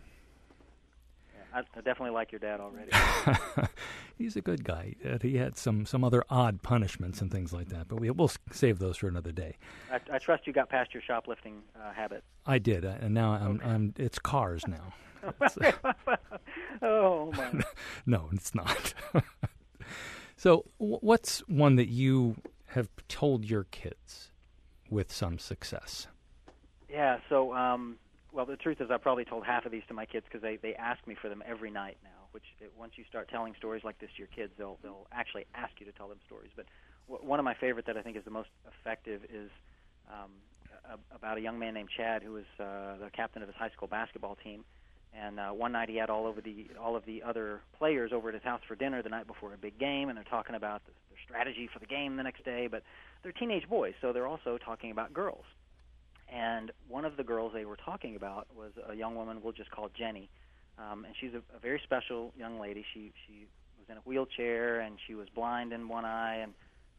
[SPEAKER 9] I, definitely like your dad already.
[SPEAKER 2] He's a good guy. Uh, he had some some other odd punishments and things like that, but we, we'll save those for another day.
[SPEAKER 9] I, I trust you got past your shoplifting uh, habit.
[SPEAKER 2] I did, uh, and now I'm, I'm it's cars now.
[SPEAKER 9] oh my!
[SPEAKER 2] no, it's not. so, w- what's one that you have told your kids with some success?
[SPEAKER 9] Yeah. So, um, well, the truth is, I probably told half of these to my kids because they they ask me for them every night now. Which it, once you start telling stories like this to your kids, they'll they'll actually ask you to tell them stories. But w- one of my favorite that I think is the most effective is um, a, about a young man named Chad who was uh, the captain of his high school basketball team. And uh, one night he had all over the all of the other players over at his house for dinner the night before a big game, and they're talking about the, their strategy for the game the next day. But they're teenage boys, so they're also talking about girls. And one of the girls they were talking about was a young woman we'll just call Jenny, um, and she's a, a very special young lady. She she was in a wheelchair and she was blind in one eye and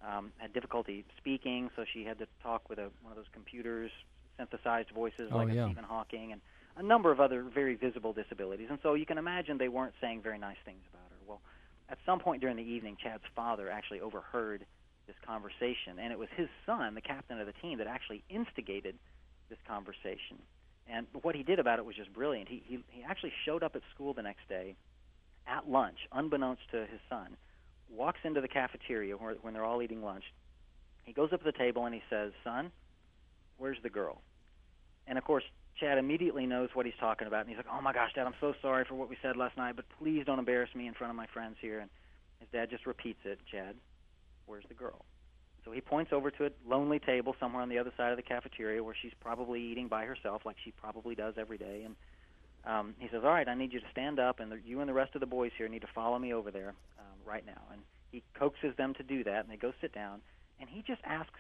[SPEAKER 9] um, had difficulty speaking, so she had to talk with a, one of those computers synthesized voices
[SPEAKER 2] Oh,
[SPEAKER 9] like
[SPEAKER 2] yeah.
[SPEAKER 9] Stephen Hawking and a number of other very visible disabilities. And so you can imagine they weren't saying very nice things about her. Well, at some point during the evening, Chad's father actually overheard this conversation, and it was his son, the captain of the team, that actually instigated this conversation. And what he did about it was just brilliant. He, he, he actually showed up at school the next day at lunch, unbeknownst to his son, walks into the cafeteria where, when they're all eating lunch. He goes up to the table and he says, Son, where's the girl? And of course, Chad immediately knows what he's talking about, and he's like, "Oh my gosh, Dad, I'm so sorry for what we said last night, but please don't embarrass me in front of my friends here." And his dad just repeats it, "Chad, where's the girl?" So he points over to a lonely table somewhere on the other side of the cafeteria where she's probably eating by herself, like she probably does every day. And um, he says, "All right, I need you to stand up, and the, you and the rest of the boys here need to follow me over there um, right now." And he coaxes them to do that, and they go sit down. And he just asks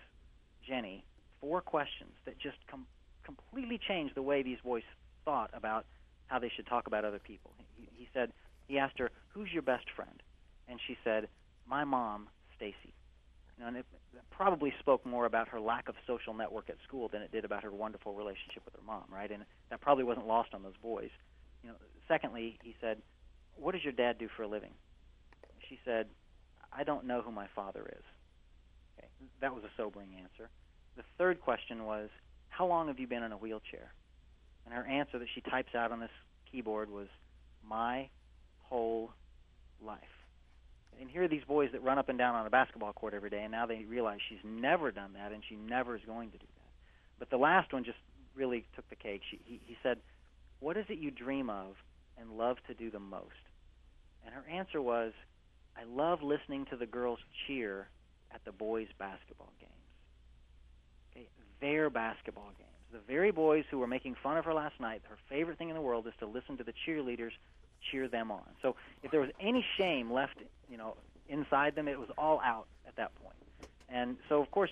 [SPEAKER 9] Jenny four questions that just com- completely changed the way these boys thought about how they should talk about other people. He, he said he asked her, "Who's your best friend?" And she said, "My mom, Stacy." And it probably spoke more about her lack of social network at school than it did about her wonderful relationship with her mom, right? And that probably wasn't lost on those boys. You know, secondly, he said, "What does your dad do for a living?" She said, "I don't know who my father is." Okay, that was a sobering answer. The third question was, "How long have you been in a wheelchair?" And her answer that she types out on this keyboard was, "My whole life." And here are these boys that run up and down on a basketball court every day, and now they realize she's never done that, and she never is going to do that. But the last one just really took the cake. She, he, he said, "What is it you dream of and love to do the most?" And her answer was, "I love listening to the girls cheer at the boys' basketball games." Okay, their basketball games. The very boys who were making fun of her last night, her favorite thing in the world is to listen to the cheerleaders cheer them on. So if there was any shame left, you know, inside them, it was all out at that point. And so, of course,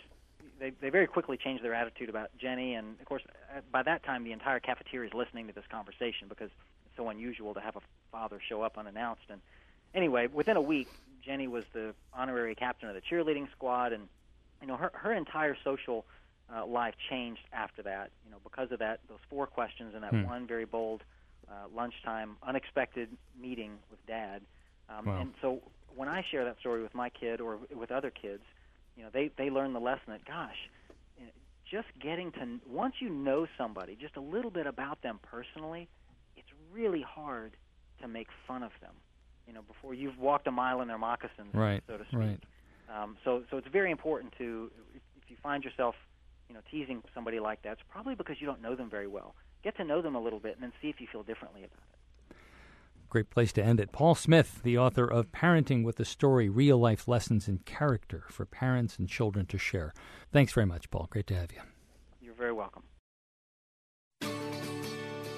[SPEAKER 9] they they very quickly changed their attitude about Jenny, and of course, uh, by that time, the entire cafeteria is listening to this conversation because it's so unusual to have a father show up unannounced. And anyway, within a week, Jenny was the honorary captain of the cheerleading squad, and you know, her her entire social uh, life changed after that. You know, because of that, those four questions and that
[SPEAKER 2] Hmm.
[SPEAKER 9] one very bold uh, lunchtime unexpected meeting with dad. Um,
[SPEAKER 2] Wow.
[SPEAKER 9] And so when I share that story with my kid or with other kids, you know, they they learn the lesson that gosh, you know, just getting to once you know somebody just a little bit about them personally, it's really hard to make fun of them. You know, before you've walked a mile in their moccasins,
[SPEAKER 2] Right,
[SPEAKER 9] so to speak.
[SPEAKER 2] right.
[SPEAKER 9] Um, so, so it's very important to, if, if you find yourself, you know, teasing somebody like that, it's probably because you don't know them very well. Get to know them a little bit, and then see if you feel differently about it.
[SPEAKER 2] Great place to end it. Paul Smith, the author of Parenting with a Story Real Life Lessons in Character for Parents and Children to Share. Thanks very much, Paul. Great to have you.
[SPEAKER 9] You're very welcome.